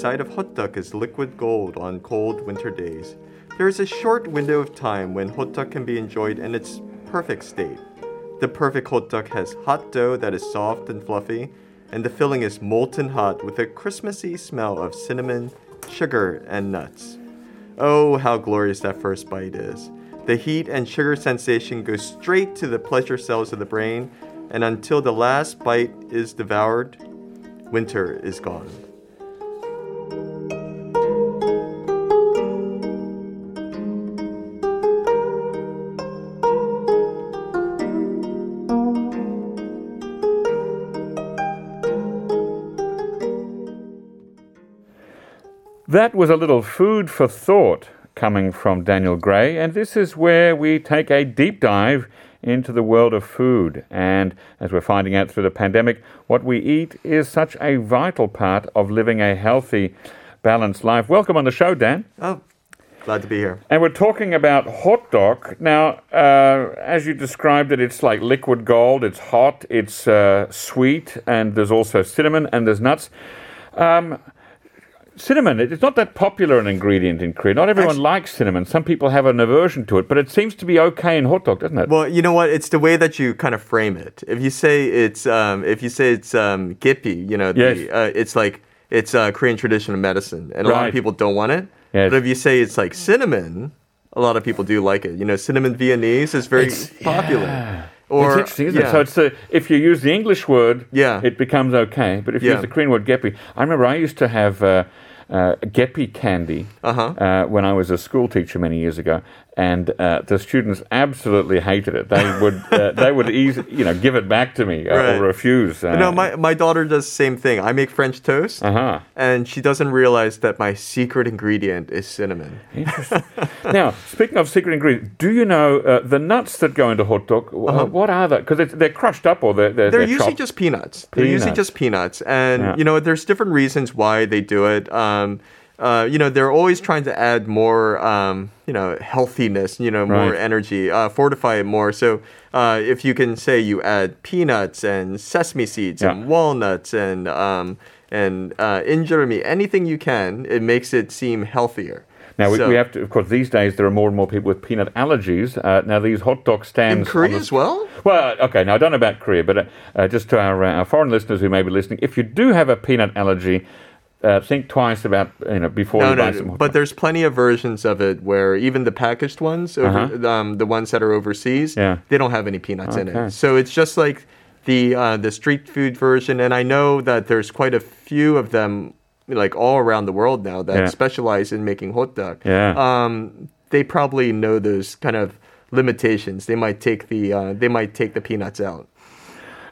Inside of hotteok is liquid gold on cold winter days. There is a short window of time when hotteok can be enjoyed in its perfect state. The perfect hotteok has hot dough that is soft and fluffy, and the filling is molten hot with a Christmassy smell of cinnamon, sugar, and nuts. Oh, how glorious that first bite is. The heat and sugar sensation goes straight to the pleasure cells of the brain, and until the last bite is devoured, winter is gone. That was a little food for thought coming from Daniel Gray, and this is where we take a deep dive into the world of food. And as we're finding out through the pandemic, what we eat is such a vital part of living a healthy, balanced life. Welcome on the show, Dan. Oh, glad to be here. And we're talking about hotteok. Now, uh, as you described it, it's like liquid gold. It's hot, it's uh, sweet, and there's also cinnamon and there's nuts. Um, cinnamon, it's not that popular an ingredient in Korea. Not everyone Actu- likes cinnamon. Some people have an aversion to it, but it seems to be okay in hotteok, doesn't it? Well, you know what? It's the way that you kind of frame it. If you say it's, um, if you say it's um, gippy, you know, the, Yes. uh, it's like it's uh, Korean tradition of medicine, and a lot of people don't want it. Yes. But if you say it's like cinnamon, a lot of people do like it. You know, cinnamon Viennese is very popular. Yeah. Or it's interesting, isn't yeah. it? So it's the, if you use the English word, Yeah. it becomes okay. But if you Yeah. use the Korean word gepi, I remember I used to have uh, uh, gepi candy Uh-huh. uh, when I was a school teacher many years ago, and uh, the students absolutely hated it. They would uh, they would easy, you know give it back to me uh, Right. or refuse. Uh, no, my, my daughter does the same thing. I make French toast, uh-huh. and she doesn't realize that my secret ingredient is cinnamon. Interesting. now, speaking of secret ingredients, do you know uh, the nuts that go into hotteok? uh what are they? Because they're crushed up or they're they're, Uh-huh. They're they're usually chopped? just peanuts. They're usually just peanuts, and Yeah. you know, there's different reasons why they do it. Um, uh, you know, they're always trying to add more, um, you know, healthiness. You know, more energy, uh, fortify it more. So, uh, if you can say you add peanuts and sesame seeds Yeah. and walnuts and um, and uh, injeolmi anything you can, it makes it seem healthier. Now we, So- we have to, of course, these days there are more and more people with peanut allergies. Uh, now these hotteok stands in Korea the- as well. Well, okay. Now I don't know about Korea, but uh, uh, just to our, uh, our foreign listeners who may be listening, if you do have a peanut allergy, uh, think twice about you know before No, you no, buy some. hot But there's plenty of versions of it where even the packaged ones, over, Uh-huh. um, the ones that are overseas, Yeah. they don't have any peanuts in it. So it's just like the uh, the street food version. And I know that there's quite a few of them, like all around the world now, that Yeah. specialize in making hotteok. Yeah. Um, they probably know those kind of limitations. They might take the uh, they might take the peanuts out.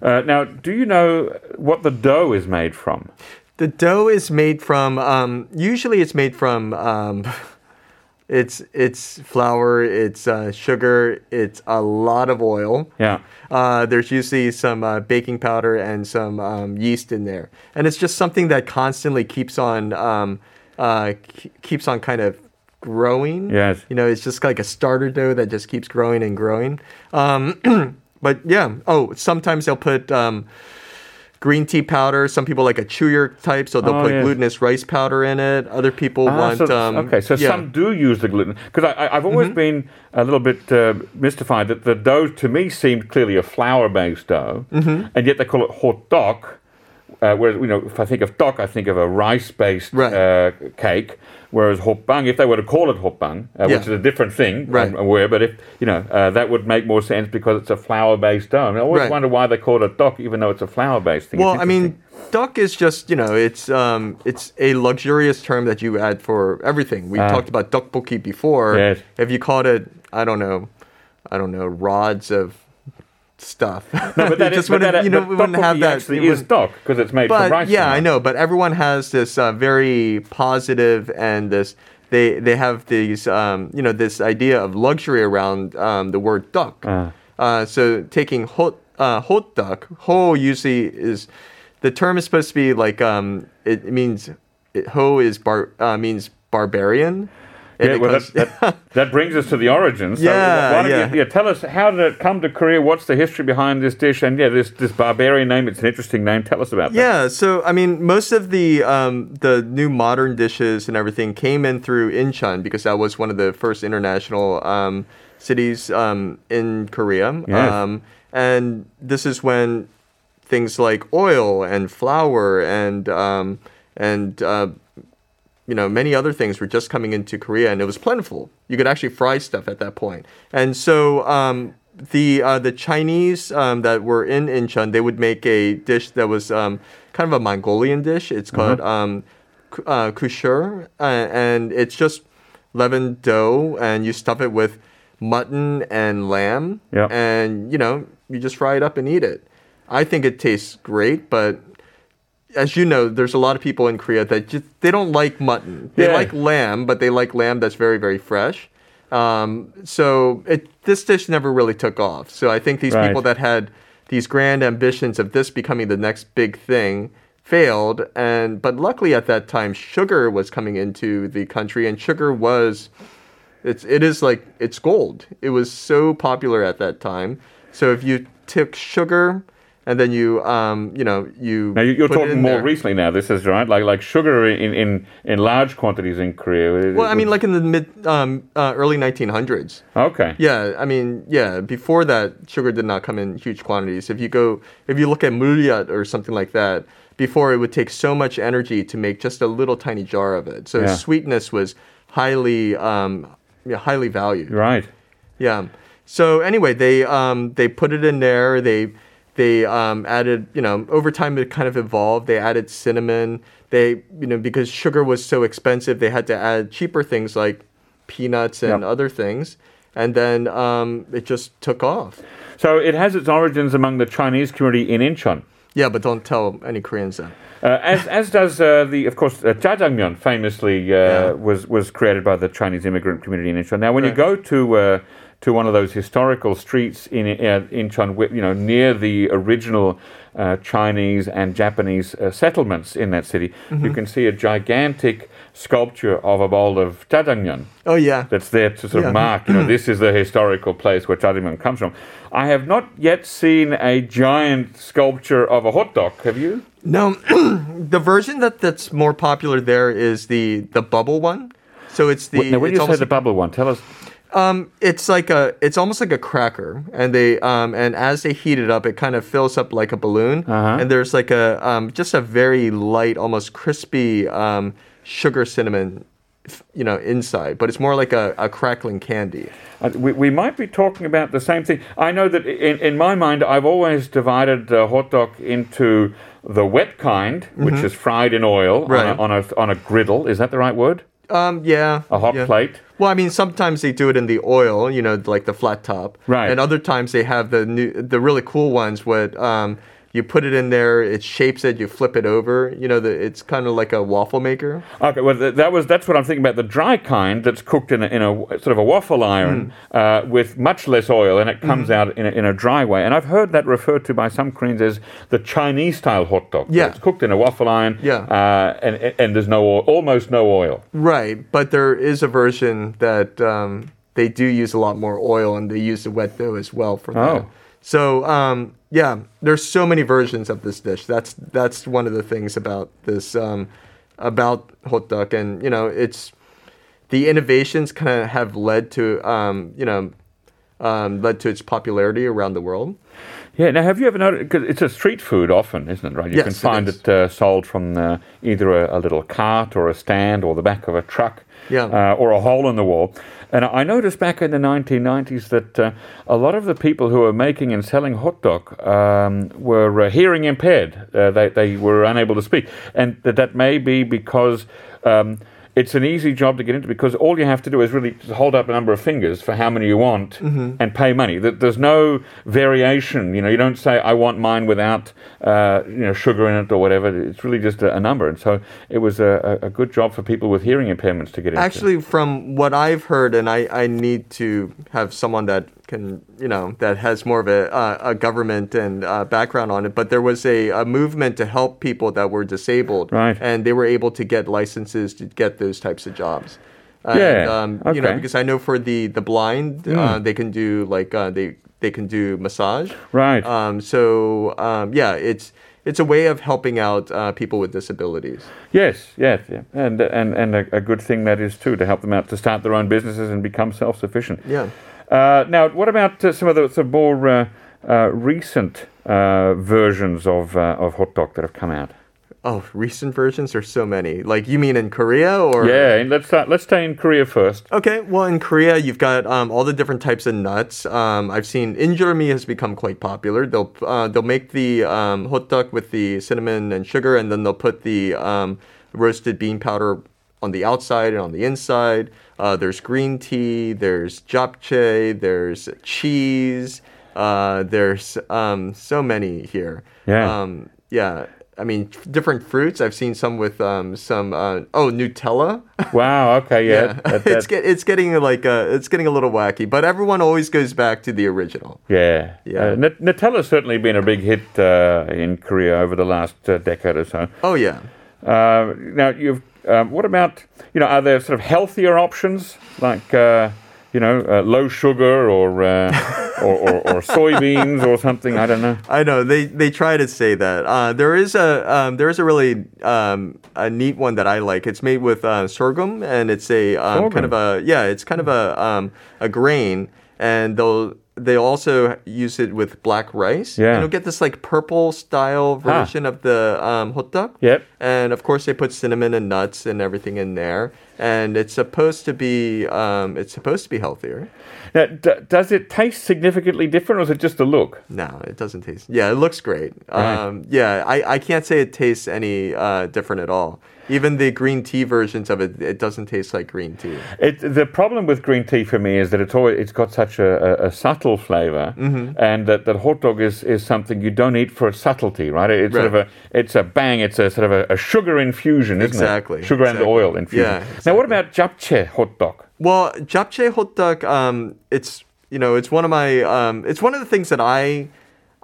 Uh, now, do you know what the dough is made from? The dough is made from um, usually it's made from um, it's it's flour, it's uh, sugar, it's a lot of oil. Yeah. Uh, there's usually some uh, baking powder and some um, yeast in there, and it's just something that constantly keeps on um, uh, k- keeps on kind of growing. Yes. you know, it's just like a starter dough that just keeps growing and growing. Um, but yeah, oh, sometimes they'll put. Green tea powder. Some people like a chewier type, so they'll Oh, put yes. glutinous rice powder in it. Other people Ah, want. so- um, okay, so yeah. some do use the gluten because I've always Mm-hmm. been a little bit uh, mystified that the dough to me seemed clearly a flour-based dough, Mm-hmm. and yet they call it hotteok. Uh, whereas you know, if I think of tteok, I think of a rice-based Right. uh, cake. Whereas hoppang, if they were to call it hoppang, uh, Yeah. which is a different thing, Right. I'm aware, but if you know, uh, that would make more sense because it's a flour-based dough. I, always Right. wonder why they call it tteok, even though it's a flour-based thing. Well, I mean, tteok is just you know it's um it's a luxurious term that you add for everything. We Ah. talked about tteokbokki before. Yes. If you called it, I don't know, I don't know, rods of stuff. no, but that is, but that, you know, but we wouldn't have that. Actually, is wouldn't- because it's made from rice. yeah. I know. But everyone has this uh, very positive and this. They they have these um, you know this idea of luxury around um, the word tteok. Ah. Uh, so taking hot uh, hotteok, ho usually is the term is supposed to be like um, it, it means it, ho is bar uh, means barbarian. Yeah, well, that, that, that brings us to the origins. So Yeah, why don't yeah. You, yeah, tell us how did it come to Korea? What's the history behind this dish? And yeah, this this barbarian name. It's an interesting name. Tell us about that. Yeah, so I mean, most of the um, the new modern dishes and everything came in through Incheon because that was one of the first international um, cities um, in Korea. Yes. Um, and this is when things like oil and flour and um, and uh, you know many other things were just coming into Korea, and it was plentiful. You could actually fry stuff at that point, and so. Um, the uh, the Chinese um, that were in Incheon, they would make a dish that was um, kind of a Mongolian dish. It's called um, ku- uh, khuushuur, uh, and it's just leavened dough, and you stuff it with mutton and lamb, Yep. and you know you just fry it up and eat it. I think it tastes great, but as you know, there's a lot of people in Korea that just they don't like mutton. They Yeah. like lamb, but they like lamb that's very very fresh. Um, so it, this dish never really took off. So I think these Right. people that had these grand ambitions of this becoming the next big thing failed. And but luckily at that time, sugar was coming into the country, and sugar was it's it is like it's gold. It was so popular at that time. So if you took sugar and then you um you know you Now you- you're it talking in more there. recently now. This is right, like like sugar in in, in large quantities in Korea. Well, I mean, like in the mid um uh, early 1900s. okay, Yeah, I mean, yeah. Before that, sugar did not come in huge quantities. If you go, if you look at mulyat or something like that, before it would take so much energy to make just a little tiny jar of it. So Yeah. sweetness was highly, um, yeah, highly valued. right. Yeah. So anyway, they um, they put it in there. They they um, added, you know, over time it kind of evolved. They added cinnamon. They, you know, because sugar was so expensive, they had to add cheaper things like peanuts and Yep. other things. And then um, it just took off. So it has its origins among the Chinese community in Incheon. Yeah, but don't tell any Koreans that. Uh, as as does uh, the of course uh, jjajangmyeon famously uh, Yeah. was was created by the Chinese immigrant community in Incheon. Now, when you go to uh, to one of those historical streets in uh, Incheon, you know near the original uh, Chinese and Japanese uh, settlements in that city, Mm-hmm. you can see a gigantic sculpture of a bowl of jjajangmyeon Oh yeah. that's there to sort of mark, you know, this is the historical place where jjajangmyeon comes from. I have not yet seen a giant sculpture of a hotteok. Have you? No, the version that that's more popular there is the the bubble one. So it's the now, when you say the bubble one, tell us. Um, it's like a, it's almost like a cracker, and they, um, and as they heat it up, it kind of fills up like a balloon, Uh-huh. and there's like a, um, just a very light, almost crispy, um, sugar cinnamon, you know, inside, but it's more like a, a crackling candy. Uh, we, we might be talking about the same thing. I know that in, in my mind, I've always divided uh, hotteok into the wet kind, which is fried in oil Mm-hmm. Right. on, a, on, a, on a griddle. Is that the right word? Um, yeah, A hot yeah. plate? Well, I mean, sometimes they do it in the oil, you know, like the flat top, Right. And other times they have the new, the really cool ones. with. um, you put it in there, it shapes it, you flip it over. You know, the, it's kind of like a waffle maker. Okay, well, that was that's what I'm thinking about. The dry kind that's cooked in a, in a sort of a waffle iron uh, with much less oil, and it comes out in a, in a dry way. And I've heard that referred to by some Koreans as the Chinese style hotteok. Yeah. it's cooked in a waffle iron. Yeah. uh, and and there's no oil, almost no oil. Right, but there is a version that um, they do use a lot more oil, and they use the wet dough as well for that. So um, yeah, there's so many versions of this dish. That's that's one of the things about this um, about hotteok, and you know, it's the innovations kind of have led to um, you know um, led to its popularity around the world. Yeah. Now, have you ever noticed? Because it's a street food often, isn't it? Right. You Yes, can find is. it, uh, sold from uh, either a, a little cart or a stand or the back of a truck. Yeah. Uh, or a hole in the wall. And I noticed back in the 1990s that uh, a lot of the people who were making and selling hotteok um, were uh, hearing impaired. Uh, they, they were unable to speak. And that, that may be because um, it's an easy job to get into because all you have to do is really hold up a number of fingers for how many you want and pay money. There- There's no variation. You know, you don't say, I want mine without uh, you know, sugar in it or whatever. It's really just a, a number. And so it was a, a a good job for people with hearing impairments to get into. Actually, from what I've heard, and I, I need to have someone that can, you know, that has more of a, uh, a government and uh, background on it, but there was a, a movement to help people that were disabled. Right. And they were able to get licenses to get those types of jobs. And, Yeah, um, you know, because I know for the the blind, uh, they can do like uh, they they can do massage. Right. Um, so um, yeah, it's it's a way of helping out uh, people with disabilities. Yes, yes, yeah. and and and a, a good thing that is too to help them out to start their own businesses and become self-sufficient. Yeah. Uh, now, what about uh, some of the, more uh, uh, recent uh, versions of uh, of hotteok that have come out? Oh, recent versions. There's so many. Like you mean in Korea or? Yeah, let's start. Let's stay in Korea first. Okay, well, in Korea, you've got um, all the different types of nuts. Um, I've seen injeolmi has become quite popular. They'll uh, they'll make the um, hotteok with the cinnamon and sugar, and then they'll put the um, roasted bean powder on the outside and on the inside. Uh, there's green tea. There's japchae. There's cheese. Uh, there's um, so many here. Yeah. Um, yeah. I mean, different fruits. I've seen some with um, some uh, oh Nutella. Wow. Okay. Yeah. Yeah, that- it's get, it's getting like uh, it's getting a little wacky, but everyone always goes back to the original. yeah. Yeah. Uh, Nut- Nutella's certainly been a big hit uh, in Korea over the last uh, decade or so. Oh yeah, Uh, now, you've. Um, what about you know? Are there sort of healthier options like uh, you know uh, low sugar or, uh, or, or or soybeans or something? I don't know. I know they they try to say that. Uh, there is a um, there is a really um, a neat one that I like. It's made with uh, sorghum, and it's a um, kind of a yeah, it's kind of a um, a grain, and they'll they also use it with black rice. Yeah. and you'll get this like purple style version of the um, hotteok. Yep. And of course, they put cinnamon and nuts and everything in there. And it's supposed to be, um, it's supposed to be healthier. Now, d- does it taste significantly different, or is it just the look? No, it doesn't taste. Yeah, it looks great. Right. Um, yeah, I, I can't say it tastes any uh, different at all. Even the green tea versions of it, it doesn't taste like green tea. It, the problem with green tea for me is that it's always, it's got such a, a, a subtle flavor, Mm-hmm. and that, that hotteok is, is something you don't eat for its subtlety, right? It's sort of a it's a bang, it's a sort of a, a sugar infusion, isn't Exactly, it? Sugar and oil infusion. Yeah, Now, what about japchae hotteok? Well, japchae hotteok, um, it's you know, it's one of my, um, it's one of the things that I,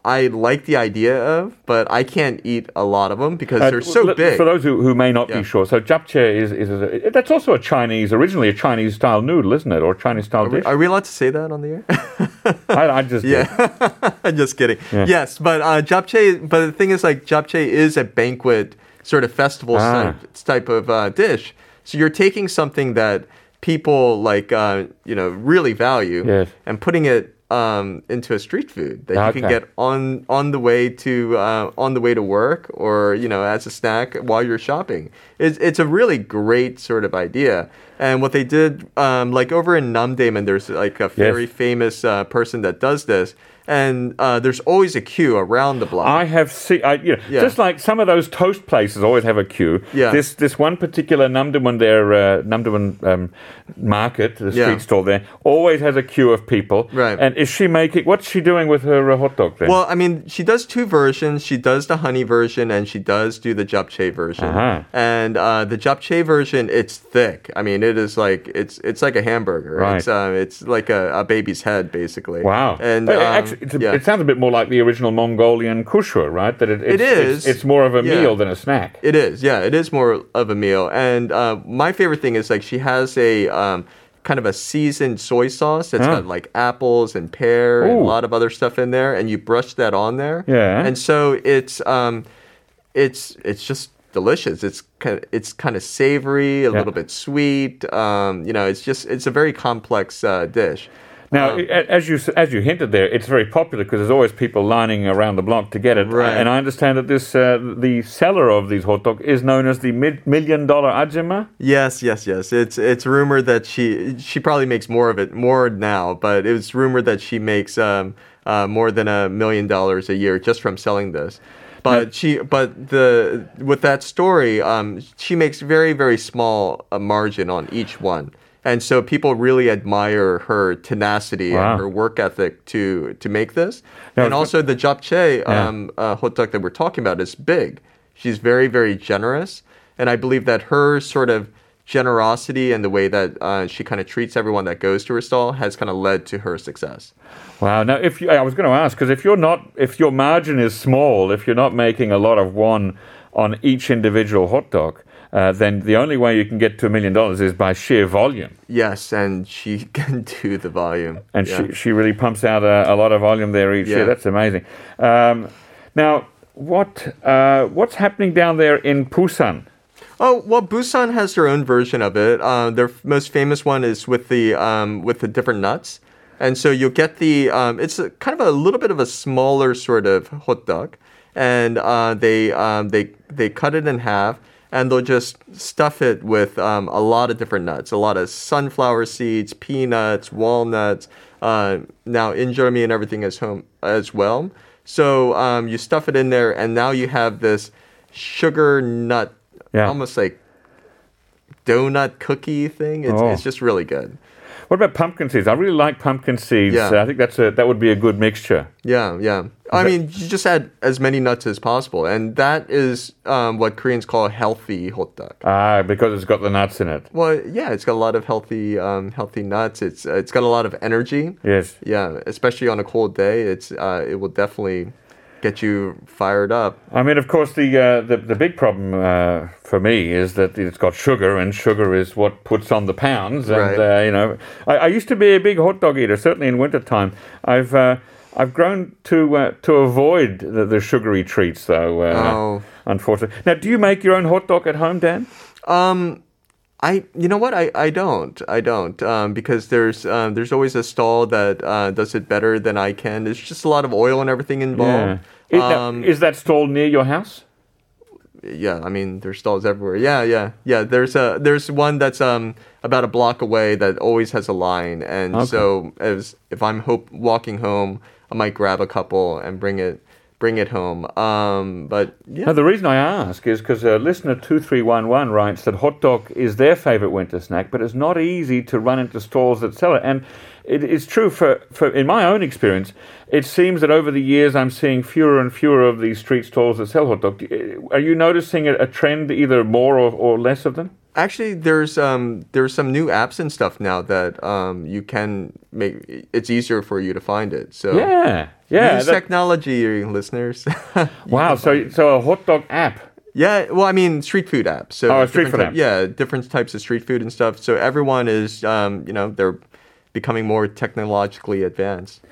I like the idea of, but I can't eat a lot of them because Uh, they're so big. For those who, who may not Yeah. be sure, so japchae is, is a, that's also a Chinese, originally a Chinese style noodle, isn't it, or a Chinese style Are we, dish? are we allowed to say that on the air? I, I, just yeah, I'm just kidding. Yes, but uh, japchae. But the thing is, like japchae is a banquet sort of festival Ah. type, type of uh, dish. So you're taking something that people like, uh, you know, really value, Yes. and putting it um, into a street food that you can get on on the way to uh, on the way to work or you know as a snack while you're shopping. It's it's a really great sort of idea. And what they did, um, like over in Namdaemun, there's like a very famous uh, person that does this, and uh, there's always a queue around the block. I have seen, I, you know, Yeah. just like some of those toast places always have a queue. Yeah. This this one particular Namdaemun there, uh, um, market, the street Yeah. stall there, always has a queue of people. Right. And is she making? What's she doing with her uh, hotteok then? Well, I mean, she does two versions. She does the honey version and she does do the japchae version. Uh-huh. And uh, the japchae version, it's thick. I mean, it is like it's it's like a hamburger. Right. It's uh, it's like a, a baby's head, basically. Wow. And But um, actually, it's a, yeah. it sounds a bit more like the original Mongolian khuushuur, right? That it, it's, It is. It's, it's more of a Yeah. meal than a snack. It is, yeah. It is more of a meal. And uh, my favorite thing is like she has a um, kind of a seasoned soy sauce that's Ah. got like apples and pear and a lot of other stuff in there, and you brush that on there. Yeah. And so it's um, it's it's just delicious. It's kind of, it's kind of savory, a Yeah. little bit sweet. Um, you know, it's just it's a very complex uh, dish. Now, a- as you as you hinted there, it's very popular because there's always people lining around the block to get it. Right. And I understand that this uh, the seller of these hotteoks is known as the mid- million dollar ajima. Yes, yes, yes. It's it's rumored that she she probably makes more of it more now, but it was rumored that she makes um, uh, more than a million dollars a year just from selling this. But she but the with that story, um, she makes very very small a margin on each one. And so people really admire her tenacity Wow. and her work ethic to to make this. And also the japchae Yeah. um, uh, hotteok that we're talking about is big. She's very, very generous. And I believe that her sort of generosity and the way that uh, she kind of treats everyone that goes to her stall has kind of led to her success. Wow. Now, if you, I was going to ask because if you're not, if your margin is small, if you're not making a lot of one on each individual hotteok, uh, then the only way you can get to a million dollars is by sheer volume. Yes, and she can do the volume. And Yeah. she, she really pumps out a, a lot of volume there each year. That's amazing. Um, now, what uh, what's happening down there in Busan? Oh well, Busan has their own version of it. Uh, their most famous one is with the um, with the different nuts, and so you'll get the. Um, it's a, kind of a little bit of a smaller sort of hotteok, and uh, they um, they they cut it in half, and they'll just stuff it with um, a lot of different nuts, a lot of sunflower seeds, peanuts, walnuts. Uh, now injeolmi and everything as home as well. So um, you stuff it in there, and now you have this sugar nut Yeah. almost like donut cookie thing. It's, Oh. it's just really good. What about pumpkin seeds? I really like pumpkin seeds. Yeah. Uh, I think that's a, that would be a good mixture. Yeah, yeah. I that- mean, you just add as many nuts as possible, and that is um, what Koreans call healthy hotteok. Ah, because it's got the nuts in it. Well, yeah, it's got a lot of healthy, um, healthy nuts. It's uh, it's got a lot of energy. Yes. Yeah, especially on a cold day, it's uh, it will definitely get you fired up. I mean, of course, the uh, the, the big problem uh, for me is that it's got sugar, and sugar is what puts on the pounds. And Right. uh, you know, I, I used to be a big hotteok eater, certainly in wintertime. I've uh, I've grown to uh, to avoid the, the sugary treats, though. Uh, Oh. Unfortunately. Now, do you make your own hotteok at home, Dan? Um, I you know what I, I don't I don't um, because there's um, there's always a stall that uh, does it better than I can. There's just a lot of oil and everything involved. Is, that- Um, is that stall near your house? yeah, I mean there's stalls everywhere. Yeah, yeah, yeah. There's a there's one that's um about a block away that always has a line, and Okay. so as if I'm hope walking home, I might grab a couple and bring it bring it home. Um, but yeah, Now, the reason I ask is because uh, listener 2311 writes that hotteok is their favorite winter snack, but it's not easy to run into stalls that sell it. And it is true for, for, in my own experience, it seems that over the years I'm seeing fewer and fewer of these street stalls that sell hotteok. Are you noticing a, a trend, either more or, or less of them? Actually, there's um there's some new apps and stuff now that um you can make it's easier for you to find it. So Yeah, yeah. use that- technology, listeners. wow, so, so a hotteok app. yeah, well, I mean street food apps. So Oh, street food type-. Yeah, different types of street food and stuff. So everyone is um you know they're becoming more technologically advanced.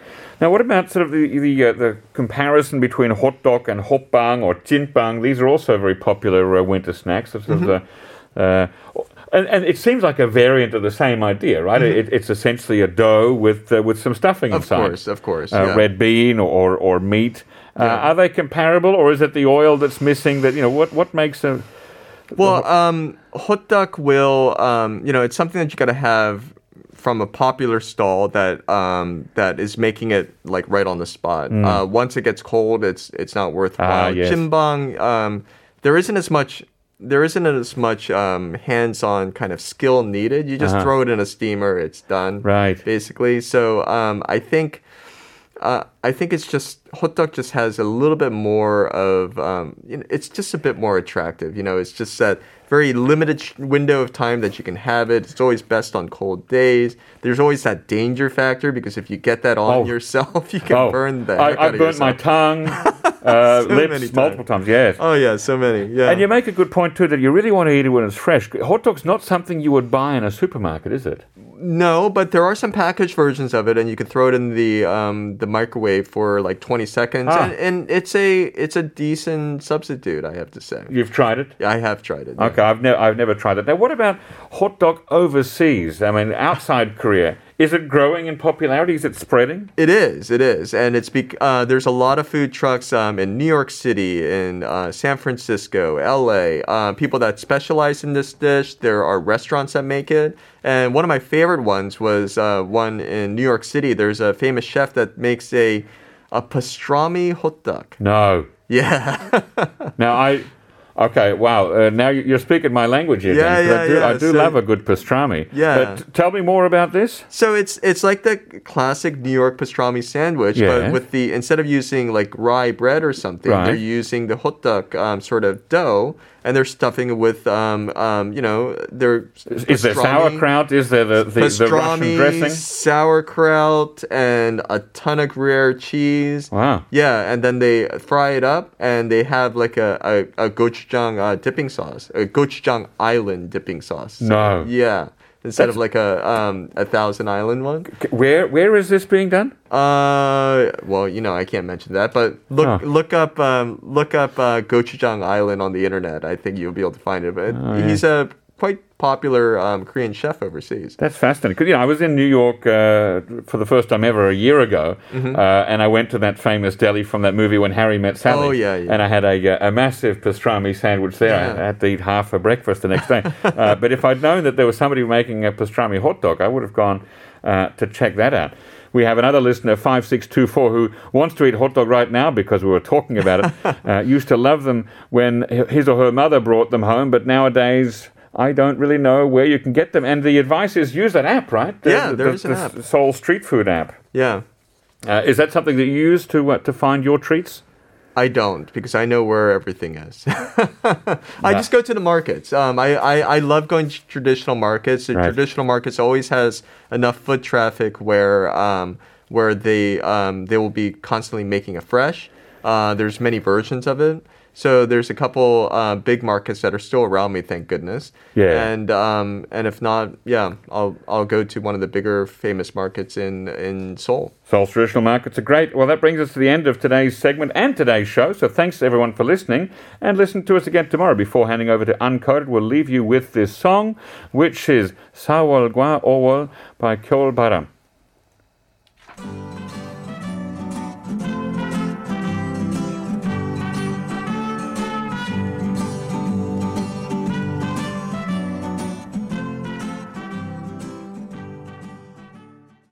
Now, what about sort of the the, uh, the comparison between hotteok and hot hoppang or jjinppang? These are also very popular uh, winter snacks. Sort of the, uh, and, and it seems like a variant of the same idea, right? It, it's essentially a dough with uh, with some stuffing Of inside. course, of course. Uh, yeah. Red bean or or meat. Uh, Yeah. Are they comparable, or is it the oil that's missing? That you know, what what makes a Well, um, hotteok will, um, you know, it's something that you got to have from a popular stall that um, that is making it like right on the spot. Uh, once it gets cold, it's it's not worthwhile. Mm. Ah, yes. Jjinppang, um, there isn't as much. There isn't as much um, hands-on kind of skill needed. You just Uh-huh. throw it in a steamer, it's done. Right. Basically, so um, I think uh, I think it's just hotteok just has a little bit more of um, you know, it's just a bit more attractive. You know, it's just that very limited sh- window of time that you can have it. It's always best on cold days. There's always that danger factor because if you get that on Oh. yourself, you can burn the I, I burnt my tongue, uh, So lips times. multiple times. Yes. Oh yeah, so many. Yeah. And you make a good point too that you really want to eat it when it's fresh. Hotteok's not something you would buy in a supermarket, is it? No, but there are some packaged versions of it, and you can throw it in the um, the microwave for like 20 seconds, Ah. and, and it's a it's a decent substitute, I have to say. You've tried it. I have tried it. yeah. Okay, I've never I've never tried it. Now, what about hotteok overseas? I mean, outside Korea, is it growing in popularity? Is it spreading? It is, it is, and it's bec- uh, there's a lot of food trucks um, in New York City, in uh, San Francisco, L.A. Uh, people that specialize in this dish. There are restaurants that make it, and one of my favorite ones was uh, one in New York City. There's a famous chef that makes a a pastrami hotteok. No. Yeah, Now I. Okay, wow. Uh, now you- you're speaking my language here. Yeah, 'cause I yeah, do, I do So- love a good pastrami. Yeah. But tell me more about this. so it's it's like the classic New York pastrami sandwich, Yeah. but with the instead of using like rye bread or something, Right. they're using the hotteok um, sort of dough, and they're stuffing it with um, um, you know, they're Is there sauerkraut? Is there the, the, the Russian dressing? sauerkraut, and a ton of Gruyere cheese. Wow. Yeah, and then they fry it up, and they have like a a, a gochujang uh, dipping sauce, a gochujang island dipping sauce. No. Yeah, instead of like a um a thousand island one. Where where is this being done? Uh, well, you know, I can't mention that, but look Oh. look up um look up uh, gochujang island on the internet. I think you'll be able to find it. But Oh, yeah. he's a quite popular um, Korean chef overseas. That's fascinating. 'Cause, you know, I was in New York uh, for the first time ever a year ago, Mm-hmm. uh, and I went to that famous deli from that movie When Harry Met Sally. Oh, yeah, yeah. And I had a, uh, a massive pastrami sandwich there. I had to eat half for breakfast the next day. uh, but if I'd known that there was somebody making a pastrami hotteok, I would have gone uh, to check that out. We have another listener, 5624, who wants to eat hotteok right now because we were talking about it. uh, used to love them when his or her mother brought them home, but nowadays I don't really know where you can get them. And the advice is use that app, right? The- Yeah, the, there is an the app. Seoul Street Food app. Yeah. Uh, is that something that you use to uh, to find your treats? I don't because I know where everything is. I just go to the markets. Um, I, I, I love going to traditional markets. The Right. traditional markets always has enough foot traffic where um, where they um, they will be constantly making it fresh. Uh, there's many versions of it. So there's a couple uh, big markets that are still around me, thank goodness. Yeah. And um, and if not, yeah, I'll I'll go to one of the bigger famous markets in in Seoul. Seoul's traditional markets are great. Well, that brings us to the end of today's segment and today's show. So thanks everyone for listening, and listen to us again tomorrow. Before handing over to Uncoded, we'll leave you with this song, which is "Sawal Sawalgwa Owal" by Kyol Baram.